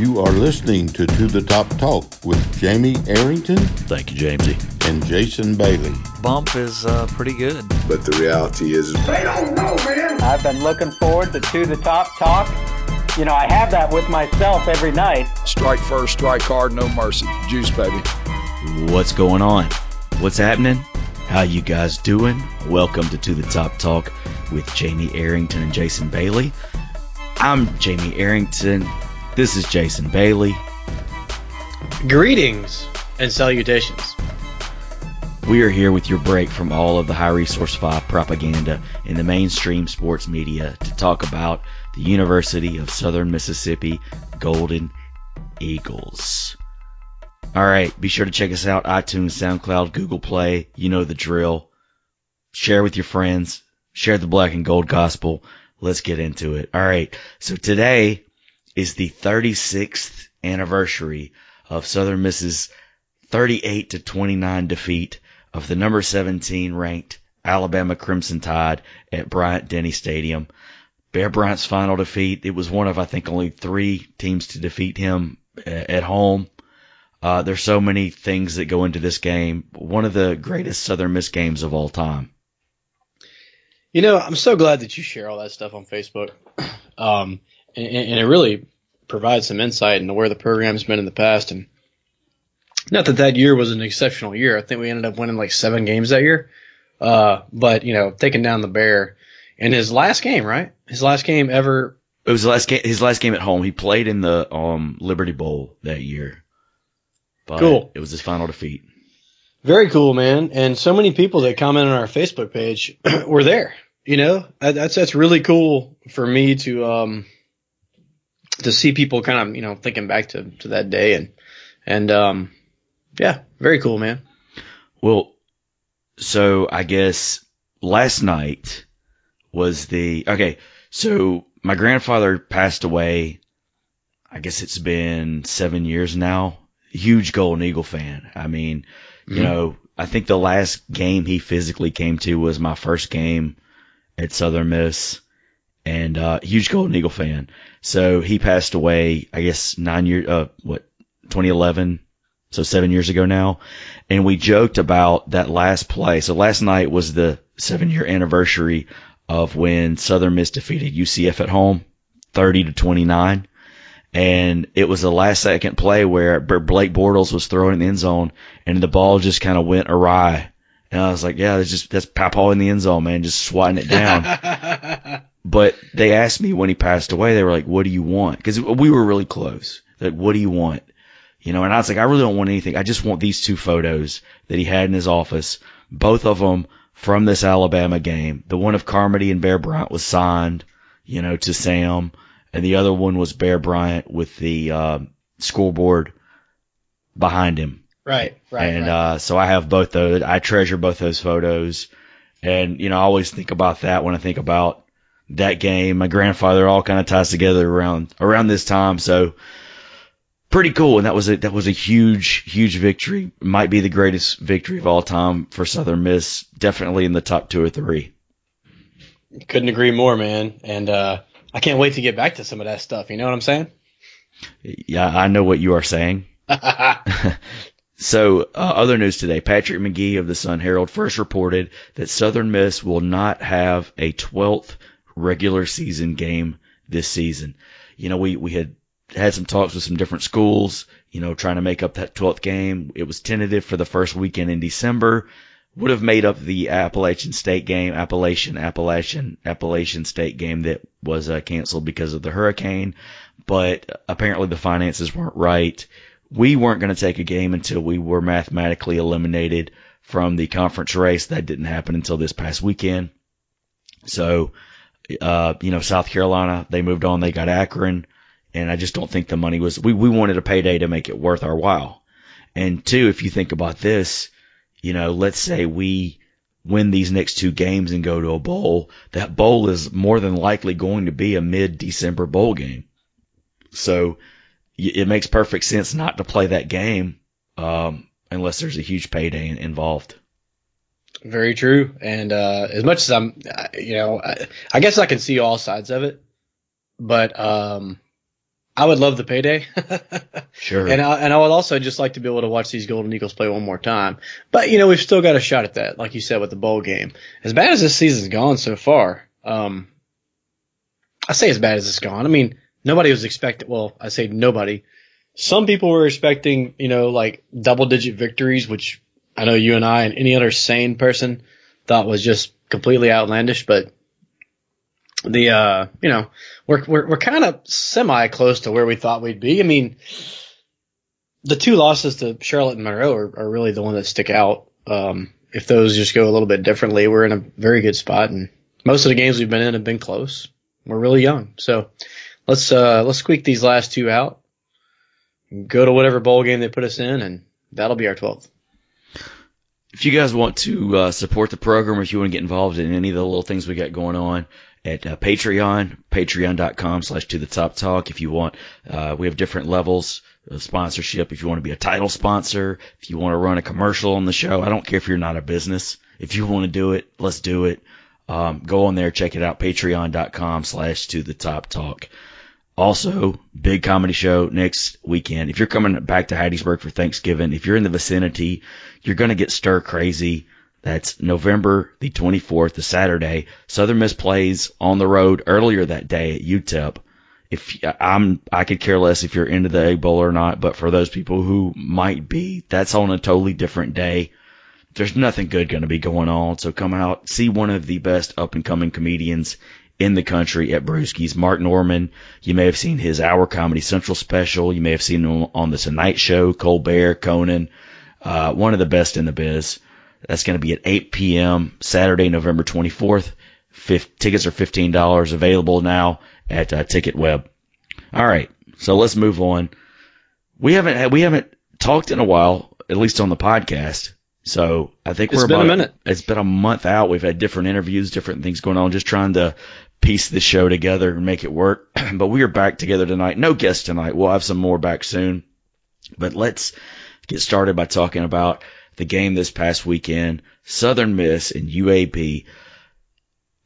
You are listening to To the Top Talk with Jamie Arrington Thank you, Jamesy. and Jason Bailey. Bump is uh, pretty good. But the reality is, I've been looking forward to To the Top Talk. You know, I have that with myself every night. Strike first, strike hard, no mercy. Juice, baby. What's going on? What's happening? How you guys doing? Welcome to To the Top Talk with Jamie Arrington and Jason Bailey. I'm Jamie Arrington. This is Jason Bailey. Greetings and salutations. We are here with your break from all of the high resource 5 propaganda in the mainstream sports media to talk about the University of Southern Mississippi Golden Eagles. All right, be sure to check us out iTunes, SoundCloud, Google Play. You know the drill. Share with your friends. Share the black and gold gospel. Let's get into it. All right. So today is the 36th anniversary of Southern Miss's 38 to 29 defeat of the number 17 ranked Alabama Crimson Tide at Bryant Denny Stadium. Bear Bryant's final defeat. It was one of, I think, only three teams to defeat him at home. Uh, there's so many things that go into this game. One of the greatest Southern Miss games of all time. You know, I'm so glad that you share all that stuff on Facebook. Um, and, and it really provides some insight into where the program's been in the past. And not that that year was an exceptional year. I think we ended up winning like seven games that year. Uh, but, you know, taking down the Bear in his last game, right? His last game ever. It was the last game, his last game at home. He played in the um, Liberty Bowl that year. But Cool. It was his final defeat. Very cool, man. And so many people that comment on our Facebook page were there. You know, that's that's really cool for me to um to see people kind of you know thinking back to to that day and and um yeah, very cool, man. Well, so I guess last night was the okay. So my grandfather passed away. I guess it's been seven years now. Huge Golden Eagle fan. I mean, you know, I think the last game he physically came to was my first game at Southern Miss, and uh, huge Golden Eagle fan. So he passed away. I guess nine years. Uh, what? 2011. So seven years ago now and we joked about that last play. So last night was the seven year anniversary of when Southern Miss defeated UCF at home, 30 to 29. And it was the last second play where Blake Bortles was throwing in the end zone and the ball just kind of went awry. And I was like, yeah, that's just, that's Papa in the end zone, man, just swatting it down. but they asked me when he passed away, they were like, what do you want? Cause we were really close. Like, what do you want? You know, and I was like, I really don't want anything. I just want these two photos that he had in his office, both of them from this Alabama game. The one of Carmody and Bear Bryant was signed, you know, to Sam, and the other one was Bear Bryant with the uh, scoreboard behind him. Right, right. and right. uh, so I have both those. I treasure both those photos, and you know, I always think about that when I think about that game. My grandfather all kind of ties together around around this time, so pretty cool. And that was a that was a huge huge victory. Might be the greatest victory of all time for Southern Miss. Definitely in the top two or three. Couldn't agree more, man. And uh I can't wait to get back to some of that stuff. You know what I'm saying? Yeah, I know what you are saying. So, uh, other news today, Patrick Magee of the Sun Herald first reported that Southern Miss will not have a 12th regular season game this season. You know, we, we had had some talks with some different schools, you know, trying to make up that 12th game. It was tentative for the first weekend in December. Would have made up the Appalachian State game, Appalachian, Appalachian, Appalachian State game that was uh, canceled because of the hurricane. But apparently the finances weren't right we weren't going to take a game until we were mathematically eliminated from the conference race. That didn't happen until this past weekend. So, uh, you know, South Carolina, they moved on. They got Akron. And I just don't think the money was, we, we wanted a payday to make it worth our while. And two, if you think about this, you know, let's say we win these next two games and go to a bowl, that bowl is more than likely going to be a mid-December bowl game. So it makes perfect sense not to play that game um, unless there's a huge payday involved. Very true. And uh, as much as I'm, you know, I, I guess I can see all sides of it, but um, I would love the payday. Sure. And I, and I would also just like to be able to watch these Golden Eagles play one more time. But you know, we've still got a shot at that, like you said with the bowl game. As bad as this season's gone so far, um, I say as bad as it's gone. I mean, nobody was expecting. Well, I say nobody. Some people were expecting, you know, like double digit victories, which I know you and I and any other sane person thought was just completely outlandish. But the, uh, you know, we're we're we're kind of semi close to where we thought we'd be. I mean, the two losses to Charlotte and Monroe are, are really the one that stick out. Um, if those just go a little bit differently, we're in a very good spot, and most of the games we've been in have been close. We're really young, so let's uh, let's squeak these last two out. Go to whatever bowl game they put us in, and that'll be our twelfth. If you guys want to uh, support the program, or if you want to get involved in any of the little things we got going on at uh, Patreon, patreon.com slash to the top talk. If you want, uh, we have different levels of sponsorship. If you want to be a title sponsor, if you want to run a commercial on the show, I don't care if you're not a business. If you want to do it, let's do it. Um, go on there, check it out, patreon.com slash to the top talk. Also, big comedy show next weekend. If you're coming back to Hattiesburg for Thanksgiving, if you're in the vicinity, you're going to get stir crazy. That's November the 24th, the Saturday. Southern Miss plays on the road earlier that day at UTEP. If I'm, I could care less if you're into the Egg Bowl or not, but for those people who might be, that's on a totally different day. There's nothing good going to be going on. So come out, see one of the best up and coming comedians in the country at Brewski's. Mark Normand. You may have seen his Hour Comedy Central special. You may have seen him on the Tonight Show, Colbert, Conan. Uh, one of the best in the biz. That's going to be at 8 p.m. Saturday, November 24th. Fif- tickets are $15 available now at uh, TicketWeb. All right. So let's move on. We haven't we haven't talked in a while, at least on the podcast. So I think It's we're been a about, minute. It's been a month out. We've had different interviews, different things going on, just trying to piece the show together and make it work. but we are back together tonight. No guest tonight. We'll have some more back soon. But let's get started by talking about the game this past weekend, Southern Miss and UAB.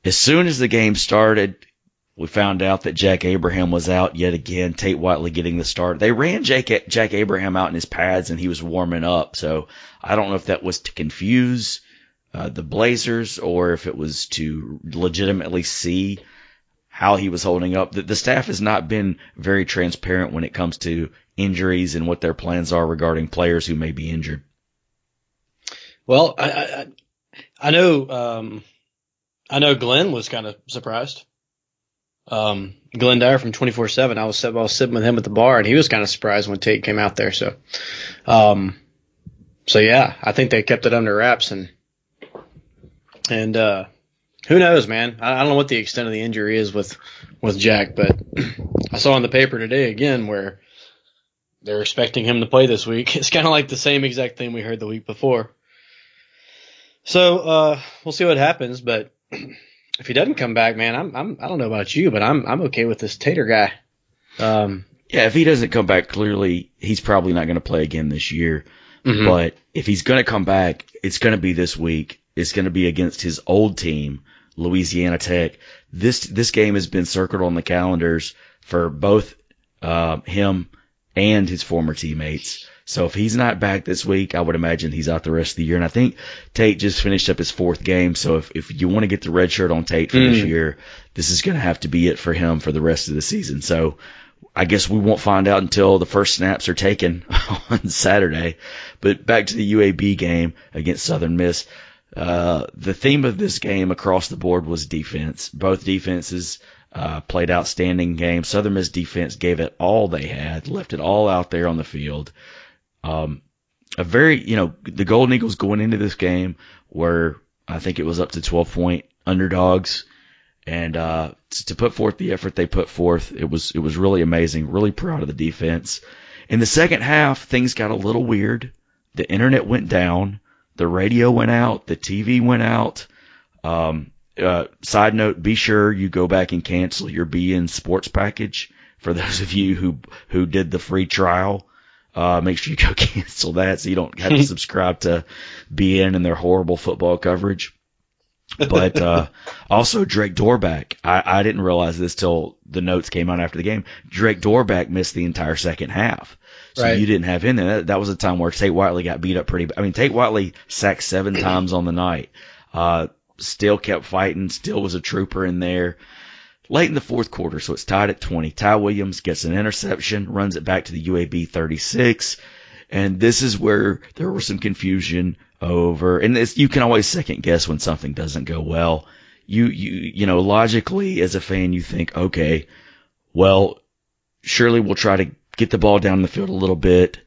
As soon as the game started, we found out that Jack Abraham was out yet again. Tate Whiteley getting the start. They ran Jack, Jack Abraham out in his pads and he was warming up. So I don't know if that was to confuse uh, the Blazers or if it was to legitimately see how he was holding up. The, the staff has not been very transparent when it comes to injuries and what their plans are regarding players who may be injured. Well, I I, I know um, I know Glenn was kind of surprised. Um, Glenn Dyer from twenty four seven. I was I was sitting with him at the bar, and he was kind of surprised when Tate came out there. So, um, so yeah, I think they kept it under wraps, and and uh, who knows, man? I, I don't know what the extent of the injury is with with Jack, but I saw in the paper today again where they're expecting him to play this week. It's kind of like the same exact thing we heard the week before. So uh, we'll see what happens, but if he doesn't come back, man, I'm I'm I don't know about you, but I'm I'm okay with this Tater guy. Um, Yeah, if he doesn't come back, clearly he's probably not going to play again this year. mhm. But if he's going to come back, it's going to be this week. It's going to be against his old team, Louisiana Tech. This this game has been circled on the calendars for both uh, him and his former teammates. So if he's not back this week, I would imagine he's out the rest of the year. And I think Tate just finished up his fourth game. So if, if you want to get the red shirt on Tate for this Mm. year, this is going to have to be it for him for the rest of the season. So I guess we won't find out until the first snaps are taken on Saturday. But back to the UAB game against Southern Miss. Uh, the theme of this game across the board was defense. Both defenses uh, played outstanding games. Southern Miss defense gave it all they had, left it all out there on the field. Um, a very, you know, the Golden Eagles going into this game were, I think it was up to 12 point underdogs. And, uh, to put forth the effort they put forth, it was, it was really amazing. Really proud of the defense. In the second half, things got a little weird. The internet went down. The radio went out. The TV went out. Um, uh, side note, be sure you go back and cancel your beIN sports package for those of you who, who did the free trial. Uh, make sure you go cancel that so you don't have to subscribe to beIN and their horrible football coverage. but uh, also Drake Dorbeck. I, I didn't realize this till the notes came out after the game. Drake Dorbeck missed the entire second half. So Right. you didn't have him there. That, that was a time where Tate Whiteley got beat up pretty. I mean, Tate Whiteley sacked seven times on the night. Uh, still kept fighting. Still was a trooper in there. Late in the fourth quarter, so it's tied at 20. Ty Williams gets an interception, runs it back to the UAB 36. And this is where there was some confusion over, and you can always second guess when something doesn't go well. You, you, you know, logically as a fan, you think, okay, well, surely we'll try to get the ball down the field a little bit.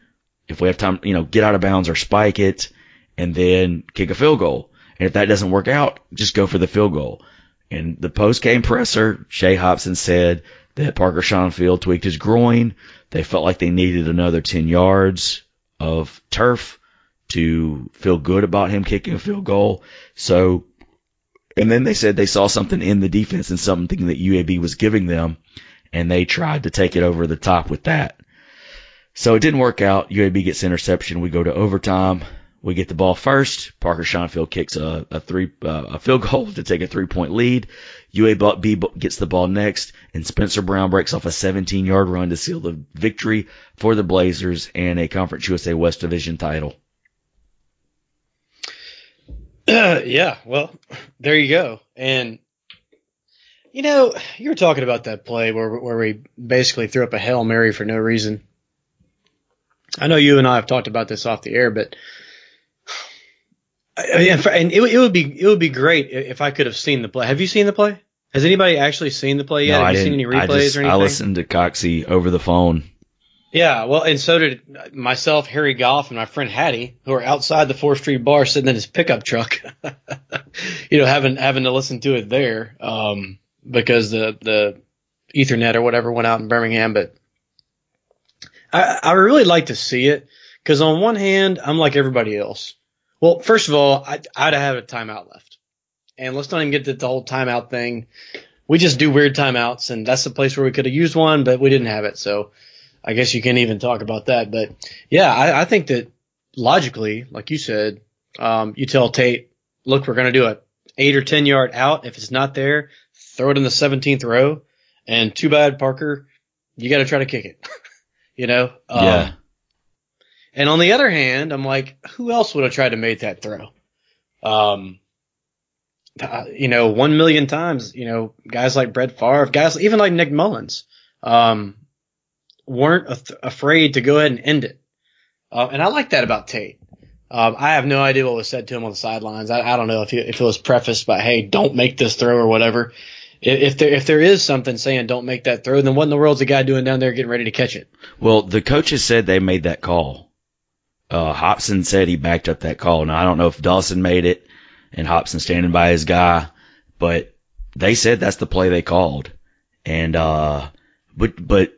If we have time, you know, get out of bounds or spike it and then kick a field goal. And if that doesn't work out, just go for the field goal. And the post game presser, Jay Hopson said that Parker Shaunfield tweaked his groin. They felt like they needed another 10 yards of turf to feel good about him kicking a field goal. So, and then they said they saw something in the defense and something that UAB was giving them, and they tried to take it over the top with that. So it didn't work out. UAB gets interception. We go to overtime. We get the ball first. Parker Shaunfield kicks a, a three uh, a field goal to take a three point lead. UAB gets the ball next, and Spencer Brown breaks off a 17 yard run to seal the victory for the Blazers and a Conference USA West Division title. yeah, well, there you go. And you know, you were talking about that play where where we basically threw up a hail mary for no reason. I know you and I have talked about this off the air, but I and it, it would be it would be great if I could have seen the play. Have you seen the play? Has anybody actually seen the play yet? No, have I you seen any I replays just or anything? I listened to Coxie over the phone. Yeah, well, and so did myself, Harry Goff, and my friend Hattie, who are outside the Fourth Street bar sitting in his pickup truck. you know, having having to listen to it there um, because the the Ethernet or whatever went out in Birmingham. But I I really like to see it because on one hand, I'm like everybody else. Well, first of all, I, I'd have a timeout left, and let's not even get to the whole timeout thing. We just do weird timeouts, and that's the place where we could have used one, but we didn't have it, so. I guess you can't even talk about that. But yeah, I, I think that logically, like you said, um, you tell Tate, look, we're going to do a eight or 10 yard out. If it's not there, throw it in the 17th row. And too bad, Parker, you got to try to kick it, you know? Um, Yeah. And on the other hand, I'm like, who else would have tried to make that throw? Um, uh, you know, one million times, you know, guys like Brett Favre, guys, even like Nick Mullens, um, weren't af- afraid to go ahead and end it. Uh, and I like that about Tate. Um, I have no idea what was said to him on the sidelines. I, I don't know if, he, if it was prefaced by, "Hey, don't make this throw" or whatever. If, if there if there is something saying "Don't make that throw," then what in the world's the guy doing down there getting ready to catch it? Well, the coaches said they made that call. Uh, Hopson said he backed up that call. Now I don't know if Dawson made it and Hopson standing by his guy, but they said that's the play they called. And, uh, but, but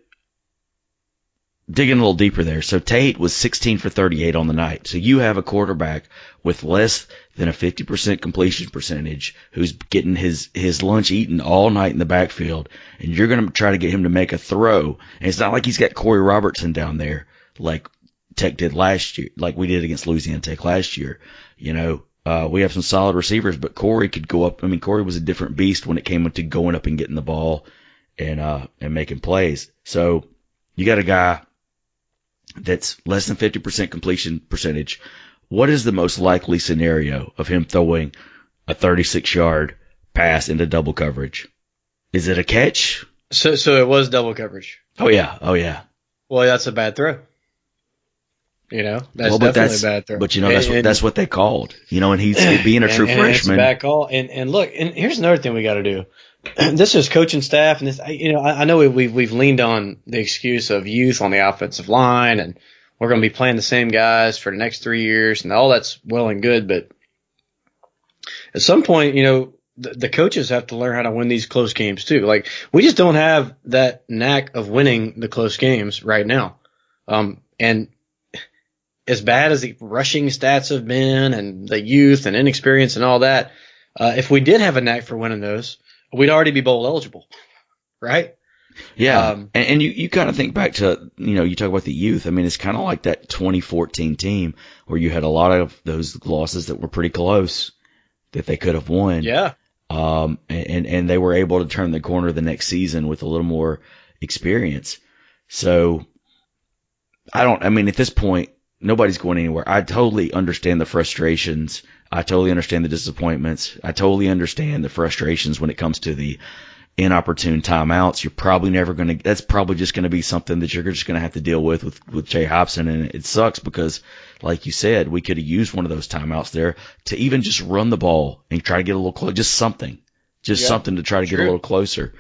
digging a little deeper there. So Tate was 16 for 38 on the night. So you have a quarterback with less than a 50% completion percentage who's getting his, his lunch eaten all night in the backfield. And you're going to try to get him to make a throw. And it's not like he's got Korey Robertson down there like Tech did last year, like we did against Louisiana Tech last year. You know, uh, we have some solid receivers, but Korey could go up. I mean, Korey was a different beast when it came to going up and getting the ball and, uh, and making plays. So you got a guy that's less than 50% completion percentage. What is the most likely scenario of him throwing a 36 yard pass into double coverage? Is it a catch? So so it was double coverage. Oh yeah. Oh yeah. Well, that's a bad throw. You know, that's well, but definitely that's, a bad throw. but you know, that's And- what, that's what they called, you know, and he's being a true and, and it's a freshman. bad call. And and look, and here's another thing we got to do. this is coaching staff, and this, you know, I, I know we- we've we've leaned on the excuse of youth on the offensive line, and we're going to be playing the same guys for the next three years, and all that's well and good, but at some point, you know, the, the coaches have to learn how to win these close games too. Like we just don't have that knack of winning the close games right now. Um, and as bad as the rushing stats have been and the youth and inexperience and all that, uh, if we did have a knack for winning those, we'd already be bowl eligible, right? Yeah, Um, and, and you you kind of think back to you know you talk about the youth. I mean, it's kind of like that 2014 team where you had a lot of those losses that were pretty close. that they could have won. Yeah. Um, and, and they were able to turn the corner the next season with a little more experience. So I don't, I mean, at this point, nobody's going anywhere. I totally understand the frustrations. I totally understand the disappointments. I totally understand the frustrations when it comes to the inopportune timeouts. You're probably never going to, that's probably just going to be something that you're just going to have to deal with, with, with Jay Hopson. And it sucks because, like you said, we could have used one of those timeouts there to even just run the ball and try to get a little close, just something, just Yeah, something to try to get a little closer.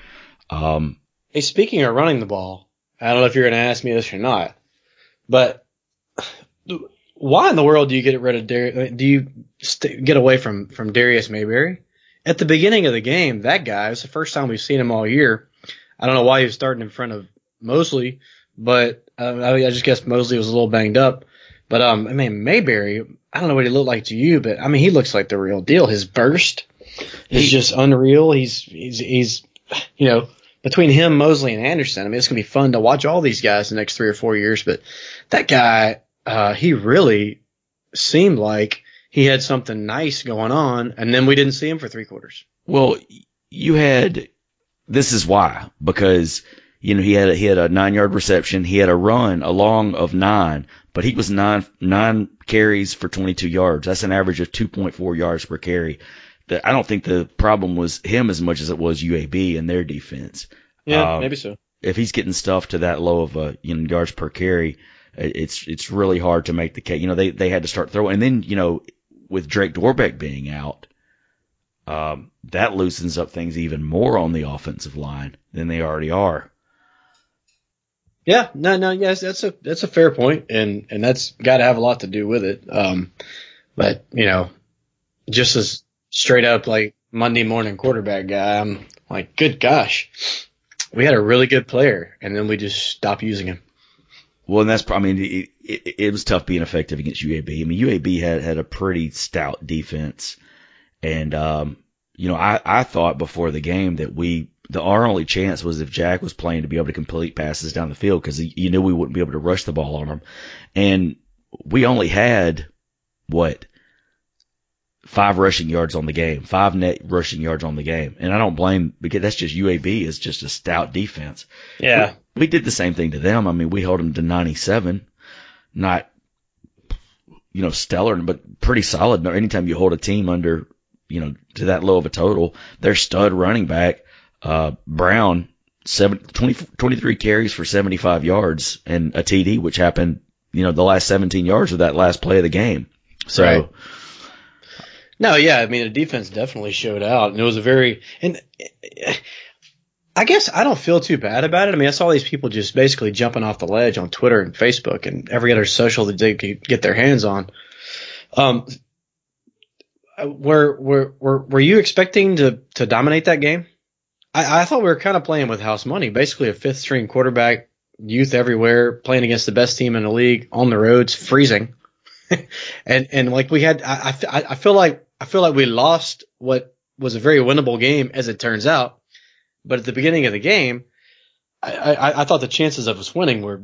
Um, Hey, speaking of running the ball, I don't know if you're going to ask me this or not, but why in the world do you get rid of Dar- do you st- get away from from Darius Mayberry? At the beginning of the game, that guy was the first time we've seen him all year. I don't know why he was starting in front of Mosley, but uh, I, I just guess Mosley was a little banged up. But um, I mean Mayberry, I don't know what he looked like to you, but I mean he looks like the real deal. His burst is He- just unreal. He's he's he's you know between him, Mosley, and Anderson, I mean, it's gonna be fun to watch all these guys the next three or four years. But that guy, uh, he really seemed like he had something nice going on, and then we didn't see him for three quarters. Well, you had this is why because you know he had a, he had a nine yard reception, he had a run along of nine, but he was nine nine carries for 22 yards. That's an average of 2.4 yards per carry. The, I don't think the problem was him as much as it was UAB and their defense. Yeah, Um, maybe so. If he's getting stuff to that low of a you know yards per carry, it's it's really hard to make the case. You know they they had to start throwing, and then you know with Drake Dorbeck being out, um, that loosens up things even more on the offensive line than they already are. Yeah, no, no, yes, that's a that's a fair point, and and that's got to have a lot to do with it. Um, but you know, just as straight up like Monday morning quarterback guy, I'm like, good gosh, we had a really good player, and then we just stopped using him. Well, and that's I mean it, it, it was tough being effective against UAB. I mean UAB had had a pretty stout defense, and um, you know I I thought before the game that we the our only chance was if Jack was playing to be able to complete passes down the field because you knew we wouldn't be able to rush the ball on him, and we only had what five rushing yards on the game, five net rushing yards on the game, and I don't blame because that's just UAB is just a stout defense. Yeah, We did the same thing to them. I mean, we held them to 97, not, you know, stellar, but pretty solid. Anytime you hold a team under, you know, to that low of a total, their stud running back, uh, Brown, seven, 20, 23 carries for 75 yards and a TD, which happened, you know, the last 17 yards of that last play of the game. So, Right. No, yeah, I mean the defense definitely showed out, and it was a very and I guess I don't feel too bad about it. I mean, I saw these people just basically jumping off the ledge on Twitter and Facebook and every other social that they could get their hands on. Um, were were were were you expecting to to dominate that game? I, I thought we were kind of playing with house money, basically a fifth string quarterback, youth everywhere, playing against the best team in the league on the roads, freezing and and like we had, I, I, I feel like I feel like we lost what was a very winnable game as it turns out. But at the beginning of the game, I, I, I thought the chances of us winning were,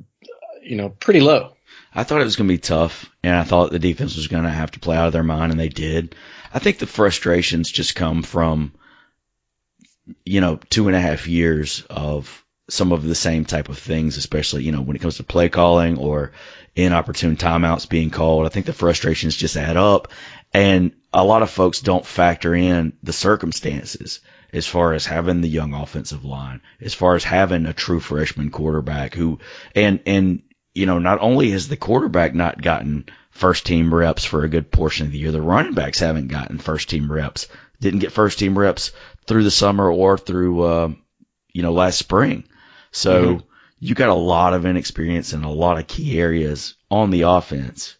you know, pretty low. I thought it was going to be tough, and I thought the defense was going to have to play out of their mind, and they did. I think the frustrations just come from, you know, two and a half years of some of the same type of things, especially, you know, when it comes to play calling or inopportune timeouts being called. I think the frustrations just add up, and a lot of folks don't factor in the circumstances as far as having the young offensive line, as far as having a true freshman quarterback who, and, and, you know, not only has the quarterback not gotten first team reps for a good portion of the year, the running backs haven't gotten first team reps, didn't get first team reps through the summer or through, uh, you know, last spring. So you got a lot of inexperience in a lot of key areas on the offense.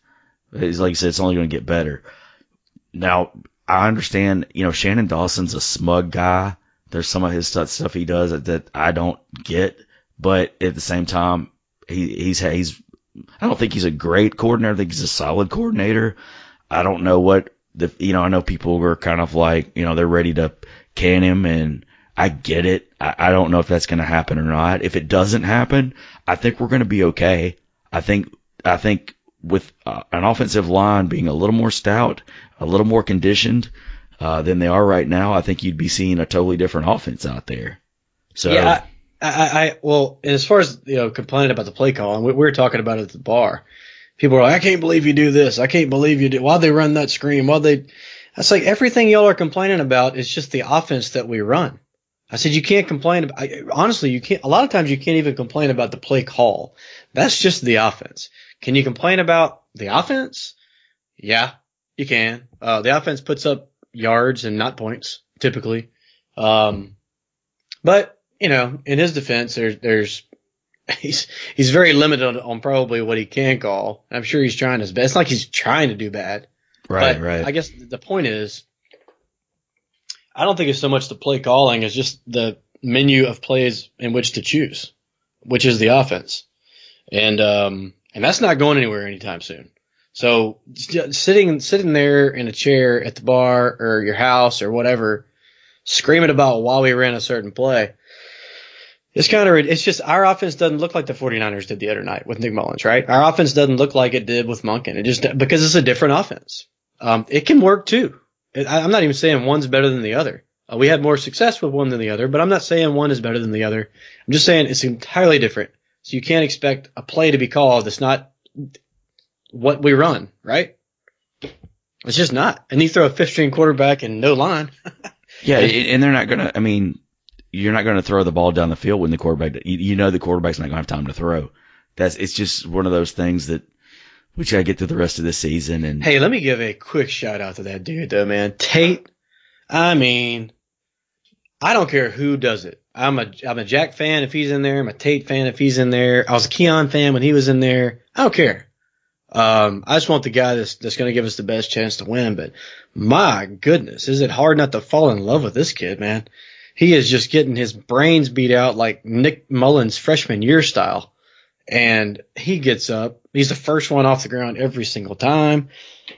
It's like I said, it's only going to get better. Now, I understand, you know, Shannon Dawson's a smug guy. There's some of his stuff, stuff he does that, that I don't get, but at the same time, he, he's, he's, I don't think he's a great coordinator. I think he's a solid coordinator. I don't know what the, you know, I know people were kind of like, you know, they're ready to can him and I get it. I, I don't know if that's going to happen or not. If it doesn't happen, I think we're going to be okay. I think, I think with uh, an offensive line being a little more stout, a little more conditioned, uh, than they are right now, I think you'd be seeing a totally different offense out there. So yeah, I, I, I well, as far as you know, complaining about the play call, and we, we were talking about it at the bar. People are like, I can't believe you do this. I can't believe you do. Why'd they run that screen? Why'd they? That's like everything y'all are complaining about is just the offense that we run. I said you can't complain. About, I, honestly, you can't. A lot of times you can't even complain about the play call. That's just the offense. Can you complain about the offense? Yeah, you can. Uh, the offense puts up yards and not points typically. Um, but you know, in his defense, there's there's he's he's very limited on, probably what he can call. I'm sure he's trying his best. It's like he's trying to do bad. right, But right. I guess the point is, I don't think it's so much the play calling as just the menu of plays in which to choose, which is the offense, and um, and that's not going anywhere anytime soon. So sitting sitting there in a chair at the bar or your house or whatever, screaming about why we ran a certain play. It's kind of, it's just our offense doesn't look like the 49ers did the other night with Nick Mullens, right? Our offense doesn't look like it did with Monken. It just, because it's a different offense. Um, it can work too. I, I'm not even saying one's better than the other. Uh, we had more success with one than the other, but I'm not saying one is better than the other. I'm just saying it's entirely different. So you can't expect a play to be called that's not what we run, right? It's just not. And you throw a fifth string quarterback and no line. Yeah, and they're not gonna. I mean, you're not gonna throw the ball down the field when the quarterback. You, know the quarterback's not gonna have time to throw. That's it's just one of those things that we gotta get through the rest of the season. And Hey, let me give a quick shout out to that dude though, man. Tate. I mean, I don't care who does it. I'm a I'm a Jack fan if he's in there. I'm a Tate fan if he's in there. I was a Keon fan when he was in there. I don't care. Um, I just want the guy that's that's going to give us the best chance to win. But my goodness, is it hard not to fall in love with this kid, man? He is just getting his brains beat out like Nick Mullens freshman year style. And he gets up. He's the first one off the ground every single time.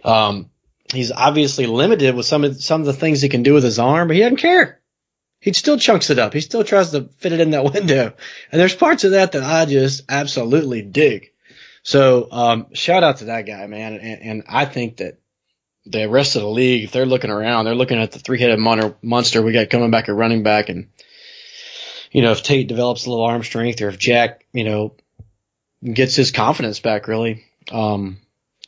Um, he's obviously limited with some of some of the things he can do with his arm, but he doesn't care. He still chunks it up. He still tries to fit it in that window. And there's parts of that that I just absolutely dig. So um, shout out to that guy, man. And, and I think that the rest of the league, if they're looking around, they're looking at the three-headed monster we got coming back at running back, and you know if Tate develops a little arm strength, or if Jack, you know, gets his confidence back, really. Um,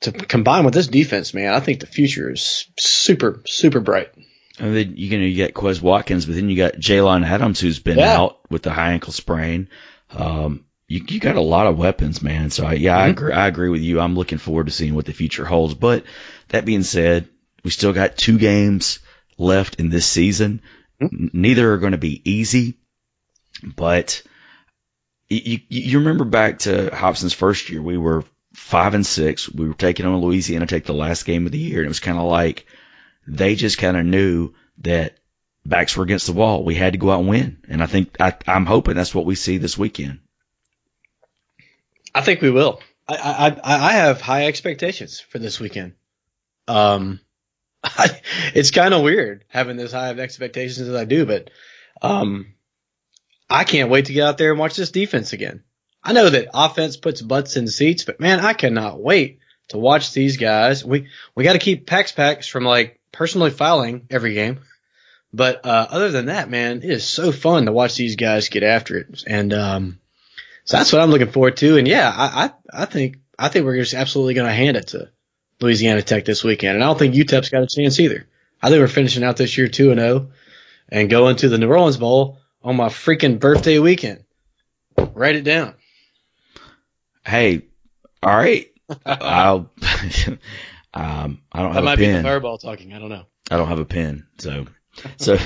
to combine with this defense, man, I think the future is super, super bright. And then you know you got Quez Watkins, but then you got Jalen Adams who's been Yeah. out with the high ankle sprain. Um, you you got a lot of weapons, man. So I, yeah, I Mhm. agree. I agree with you. I'm looking forward to seeing what the future holds. But that being said, we still got two games left in this season. N- Neither are going to be easy, but you, you you remember back to Hopson's first year, we were five and six. We were taking on Louisiana Tech the last game of the year, and it was kind of like they just kind of knew that backs were against the wall. We had to go out and win, and I think I, I'm hoping that's what we see this weekend. I think we will. I, I, I have high expectations for this weekend. Um, I, it's kind of weird having this high of expectations as I do, but um, I can't wait to get out there and watch this defense again. I know that offense puts butts in seats, but man, I cannot wait to watch these guys. We we got to keep Pax Packs from like personally fouling every game. But uh, other than that, man, it is so fun to watch these guys get after it. And um, so that's what I'm looking forward to. And yeah, I, I, I think I think we're just absolutely going to hand it to Louisiana Tech this weekend. And I don't think UTEP's got a chance either. I think we're finishing out this year two and zero, and going to the New Orleans Bowl on my freaking birthday weekend. Write it down. Hey, all right, I'll. um, I don't That have might a be the fireball talking. I don't know. I don't have a pen, so so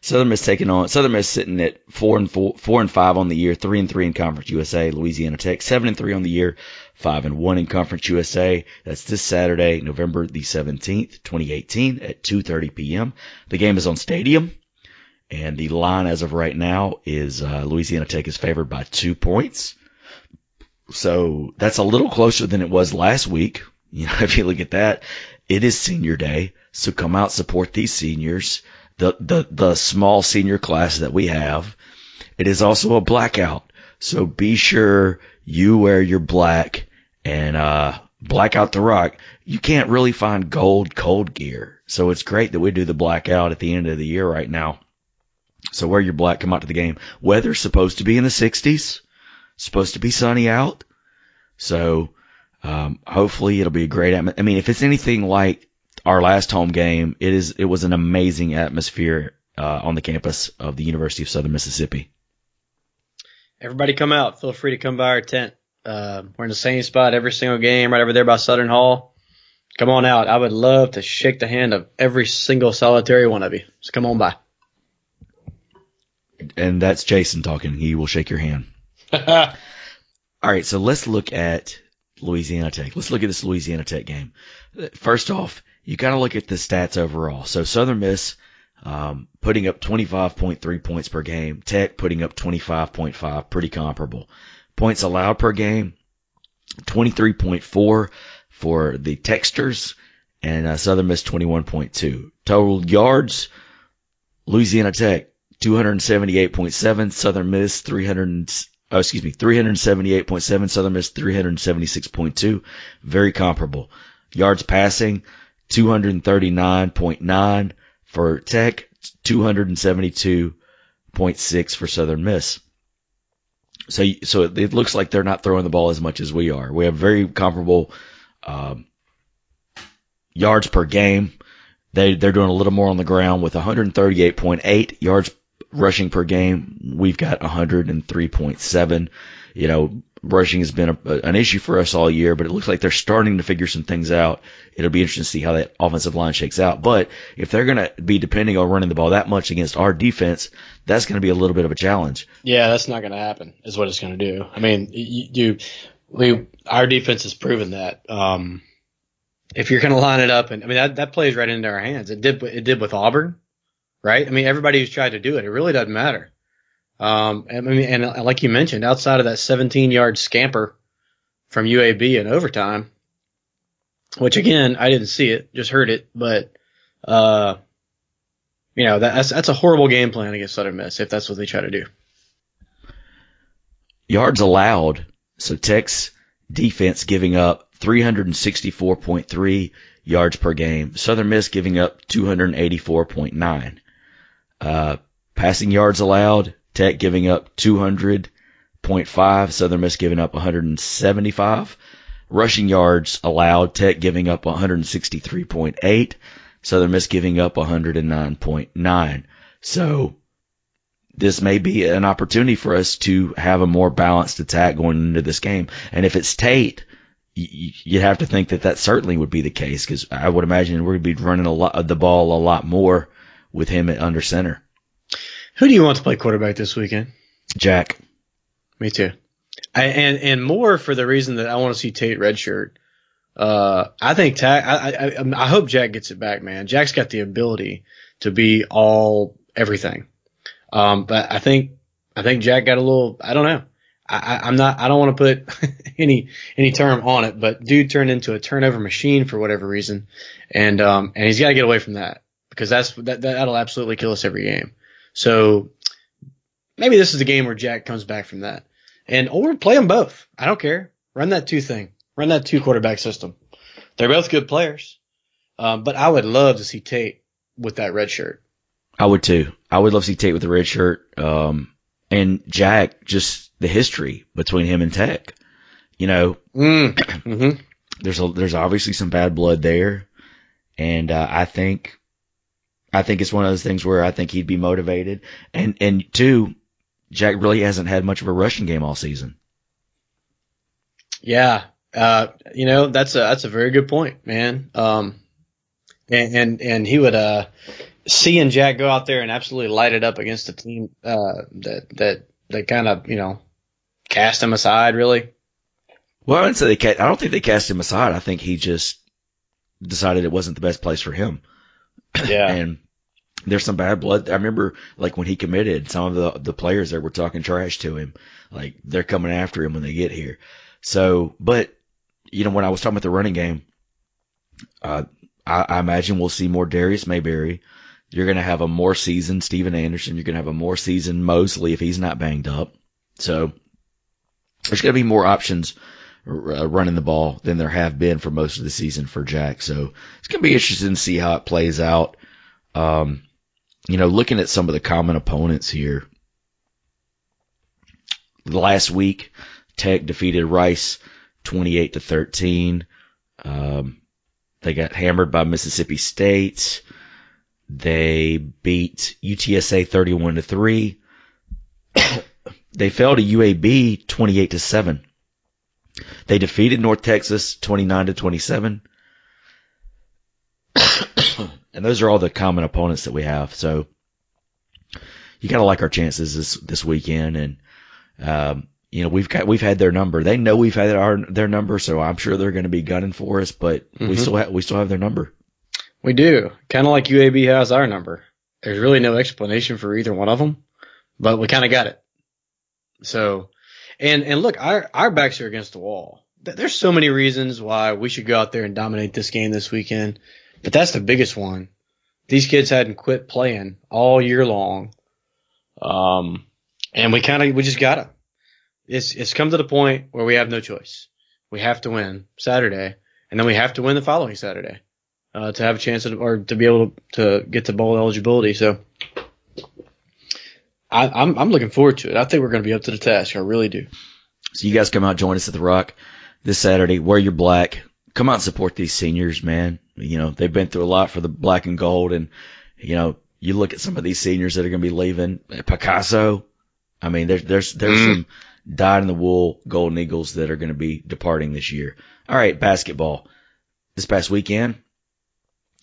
Southern Miss taking on Southern Miss sitting at four and four, four and five on the year, three and three in Conference USA. Louisiana Tech seven and three on the year, five and one in Conference USA. That's this Saturday, November the seventeenth, twenty eighteen, at two thirty p.m. The game is on Stadium, and the line as of right now is uh, Louisiana Tech is favored by two points. So that's a little closer than it was last week. You know, if you look at that, it is senior day. So come out, support these seniors, the, the, the small senior class that we have. It is also a blackout. So be sure you wear your black and, uh, blackout the rock, you can't really find gold cold gear. So it's great that we do the blackout at the end of the year right now. So wear your black, come out to the game. Weather's supposed to be in the 60s, supposed to be sunny out. So um, hopefully it'll be a great. Atmo- I mean, if it's anything like our last home game, it is. It was an amazing atmosphere uh, on the campus of the University of Southern Mississippi. Everybody come out. Feel free to come by our tent. Uh, we're in the same spot every single game, right over there by Southern Hall. Come on out. I would love to shake the hand of every single solitary one of you. So come on by. And that's Jason talking. He will shake your hand. All right, so let's look at Louisiana Tech. Let's look at this Louisiana Tech game. First off, you got to look at the stats overall. So Southern Miss um, putting up 25.3 points per game. Tech putting up 25.5, pretty comparable. Points allowed per game, 23.4 for the Techsters, and uh, Southern Miss 21.2. Total yards, Louisiana Tech 278.7, Southern Miss 300, oh, excuse me, 378.7, Southern Miss 376.2. Very comparable. Yards passing, 239.9 for Tech, 272.6 for Southern Miss. So, so it looks like they're not throwing the ball as much as we are. We have very comparable um, yards per game. They they're doing a little more on the ground with 138.8 yards rushing per game. We've got 103.7. You know, rushing has been a, an issue for us all year, but it looks like they're starting to figure some things out. It'll be interesting to see how that offensive line shakes out. But if they're going to be depending on running the ball that much against our defense, that's going to be a little bit of a challenge. Yeah, that's not going to happen. Is what it's going to do. I mean, you, you we our defense has proven that. Um, if you're going to line it up, and I mean that that plays right into our hands. It did it did with Auburn, right? I mean everybody who's tried to do it, it really doesn't matter. Um, I mean, and like you mentioned, outside of that 17 yard scamper from UAB in overtime, which again I didn't see it, just heard it, but uh, you know that's that's a horrible game plan against Southern Miss if that's what they try to do. Yards allowed, so Tech's defense giving up 364.3 yards per game. Southern Miss giving up 284.9. Uh, passing yards allowed, Tech giving up 200.5, Southern Miss giving up 175. Rushing yards allowed, Tech giving up 163.8, Southern Miss giving up 109.9. So this may be an opportunity for us to have a more balanced attack going into this game. And if it's Tate, you'd have to think that that certainly would be the case because I would imagine we're going to be running a lot of the ball a lot more with him at under center. Who do you want to play quarterback this weekend? Jack. Me too. I, and and more for the reason that I want to see Tate redshirt. Uh, I think. I, I I hope Jack gets it back, man. Jack's got the ability to be all everything. Um, but I think I think Jack got a little. I don't know. I, I'm not. I don't want to put any any term on it, but dude turned into a turnover machine for whatever reason, and um and he's got to get away from that because that's that that'll absolutely kill us every game. So maybe this is the game where Jack comes back from that, and or play them both. I don't care. Run that two thing. Run that two quarterback system. They're both good players, um, but I would love to see Tate with that red shirt. I would too. I would love to see Tate with the red shirt. Um, and Jack, just the history between him and Tech. You know, mm. mm-hmm. there's a, there's obviously some bad blood there, and uh, I think I think it's one of those things where I think he'd be motivated. And and two, Jack really hasn't had much of a rushing game all season. Yeah, uh, you know that's a that's a very good point, man. Um, and and, and he would uh, seeing Jack go out there and absolutely light it up against a team uh, that that that kind of you know cast him aside, really. Well, I wouldn't say they cast, I don't think they cast him aside. I think he just decided it wasn't the best place for him. Yeah. and there's some bad blood. I remember like when he committed, some of the the players there were talking trash to him, like they're coming after him when they get here. So, but you know, when I was talking about the running game, uh, I, I imagine we'll see more Darius Mayberry. You're going to have a more seasoned Steven Anderson. You're going to have a more seasoned Mosley if he's not banged up. So there's going to be more options uh, running the ball than there have been for most of the season for Jack. So it's going to be interesting to see how it plays out. Um, you know, looking at some of the common opponents here. Last week, Tech defeated Rice 28 to 13. Um, they got hammered by Mississippi State. They beat UTSA 31 to 3. they fell to UAB 28 to 7. They defeated North Texas 29 to 27. And those are all the common opponents that we have. So you got to like our chances this this weekend and um, you know, we've got we've had their number. They know we've had our their number, so I'm sure they're going to be gunning for us. But mm-hmm. we still have we still have their number. We do, kind of like UAB has our number. There's really no explanation for either one of them, but we kind of got it. So, and and look, our our backs are against the wall. There's so many reasons why we should go out there and dominate this game this weekend, but that's the biggest one. These kids hadn't quit playing all year long, um, and we kind of we just got to it's it's come to the point where we have no choice. We have to win Saturday, and then we have to win the following Saturday uh, to have a chance to, or to be able to, to get to bowl eligibility. So I, I'm, I'm looking forward to it. I think we're going to be up to the task. I really do. So you guys come out, join us at the Rock this Saturday. Wear your black. Come out and support these seniors, man. You know they've been through a lot for the black and gold, and you know you look at some of these seniors that are going to be leaving. Picasso. I mean, there's there's there's mm. some dyed in the wool Golden Eagles that are going to be departing this year. All right, basketball. This past weekend,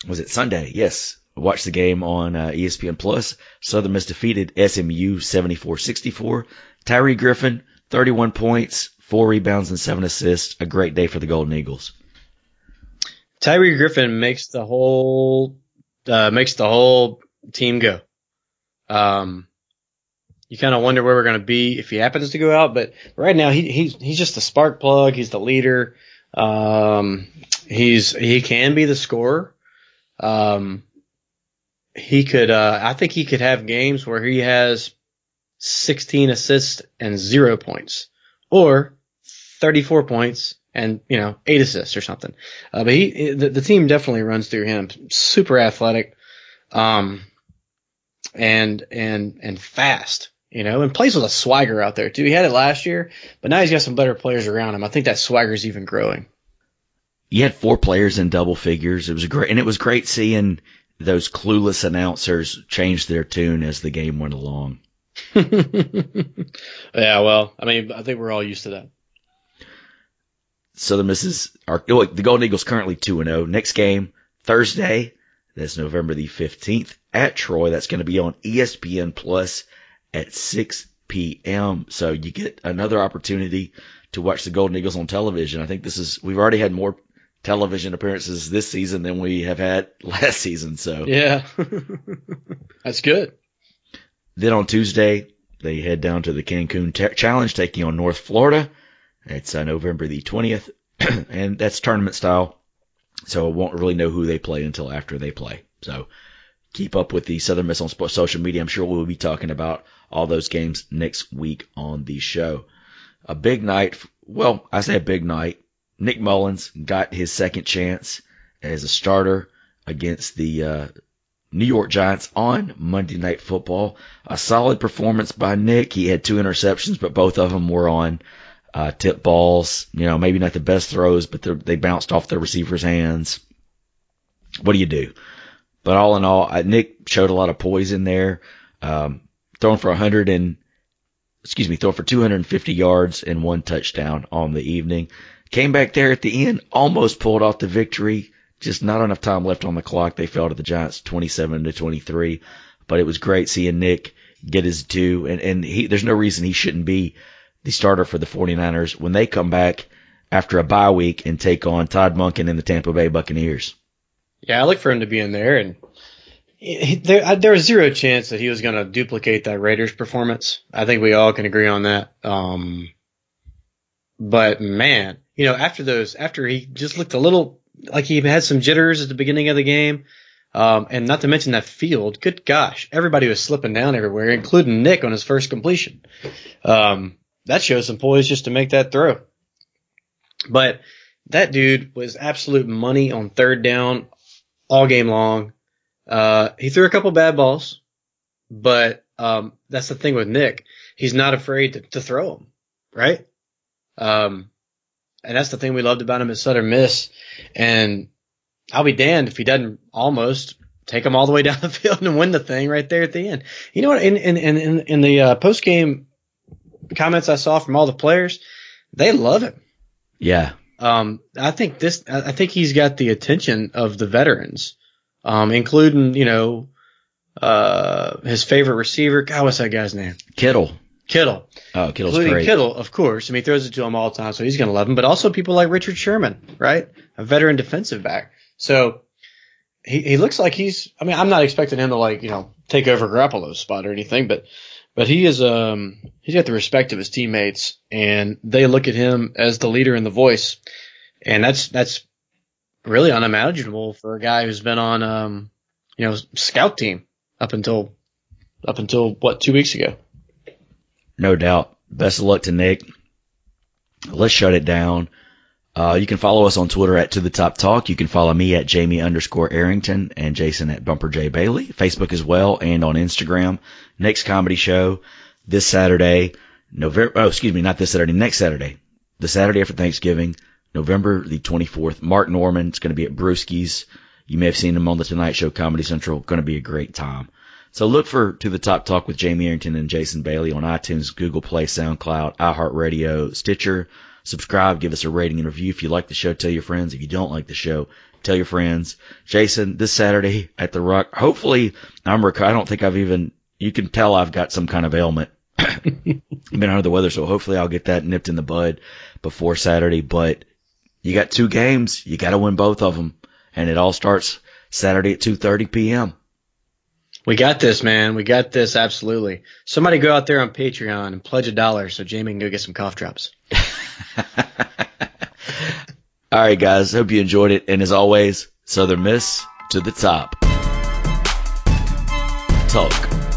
was it Sunday? Yes. I watched the game on uh, ESPN Plus. Southern Miss defeated SMU 74-64. Tyree Griffin, 31 points, four rebounds and seven assists. A great day for the Golden Eagles. Tyree Griffin makes the whole uh, makes the whole team go. Um, you kind of wonder where we're going to be if he happens to go out. But right now, he, he's he's just the spark plug. He's the leader. Um, he's he can be the scorer. Um, he could. Uh, I think he could have games where he has 16 assists and zero points, or 34 points and you know eight assists or something. Uh, but he the, the team definitely runs through him. Super athletic. Um, and and and fast you know, and plays with a swagger out there too. He had it last year, but now he's got some better players around him. I think that swagger's even growing. You had four players in double figures. It was great, and it was great seeing those clueless announcers change their tune as the game went along. yeah, well, I mean, I think we're all used to that. So the misses are oh, the Golden Eagles currently two and zero. Oh. Next game Thursday, that's November the fifteenth at Troy. That's going to be on ESPN Plus at 6 p.m. So you get another opportunity to watch the Golden Eagles on television. I think this is, we've already had more television appearances this season than we have had last season. So yeah, that's good. Then on Tuesday, they head down to the Cancun Tech Challenge, taking on North Florida. It's uh, November the 20th, and that's tournament style. So I won't really know who they play until after they play. So keep up with the Southern Miss on social media. I'm sure we'll be talking about all those games next week on the show. A big night. Well, I say a big night. Nick Mullens got his second chance as a starter against the uh, New York Giants on Monday Night Football. A solid performance by Nick. He had two interceptions, but both of them were on uh, tip balls. You know, maybe not the best throws, but they bounced off the receiver's hands. What do you do? But all in all, Nick showed a lot of poise in there. Um, thrown for 100 and, excuse me, thrown for 250 yards and one touchdown on the evening. Came back there at the end, almost pulled off the victory. Just not enough time left on the clock. They fell to the Giants 27 to 23. But it was great seeing Nick get his due. And, and he, there's no reason he shouldn't be the starter for the 49ers when they come back after a bye week and take on Todd Monken and the Tampa Bay Buccaneers. Yeah, I look for him to be in there, and there, there was zero chance that he was going to duplicate that Raiders performance. I think we all can agree on that. Um, but man, you know, after those, after he just looked a little like he had some jitters at the beginning of the game, um, and not to mention that field, good gosh, everybody was slipping down everywhere, including Nick on his first completion. Um, that shows some poise just to make that throw. But that dude was absolute money on third down all game long. Uh, he threw a couple bad balls, but um, that's the thing with Nick. He's not afraid to, to throw them, right? Um, and that's the thing we loved about him at Southern Miss. And I'll be damned if he doesn't almost take them all the way down the field and win the thing right there at the end. You know what? In in in in the uh, post game comments I saw from all the players, they love him. Yeah. Um, I think this. I think he's got the attention of the veterans, um, including you know, uh, his favorite receiver. God, what's that guy's name? Kittle. Kittle. Oh, Kittle's including great. Kittle, of course. I mean, he throws it to him all the time, so he's going to love him. But also people like Richard Sherman, right? A veteran defensive back. So he, he looks like he's. I mean, I'm not expecting him to like you know take over Garoppolo's spot or anything, but but he is um he's got the respect of his teammates, and they look at him as the leader and the voice, and that's that's really unimaginable for a guy who's been on um you know scout team up until up until what two weeks ago. No doubt. Best of luck to Nick. Let's shut it down. Uh, you can follow us on Twitter at To The Top Talk. You can follow me at Jamie underscore Arrington and Jason at Bumper J Bailey. Facebook as well and on Instagram. Next comedy show this Saturday, November. Oh, excuse me, not this Saturday. Next Saturday, the Saturday after Thanksgiving, November the 24th. Mark Normand. It's going to be at Brewski's. You may have seen him on the Tonight Show Comedy Central. Going to be a great time. So look for To the Top Talk with Jamie Arrington and Jason Bailey on iTunes, Google Play, SoundCloud, iHeartRadio, Stitcher. Subscribe, give us a rating and review. If you like the show, tell your friends. If you don't like the show, tell your friends. Jason, this Saturday at the Rock, hopefully I'm rec- I don't think I've even, you can tell I've got some kind of ailment. been under the weather, so hopefully I'll get that nipped in the bud before Saturday. But you got two games. You got to win both of them. And it all starts Saturday at 2.30 p.m. We got this, man. We got this. Absolutely. Somebody go out there on Patreon and pledge a dollar so Jamie can go get some cough drops. All right, guys. Hope you enjoyed it. And as always, Southern Miss to the top. Talk.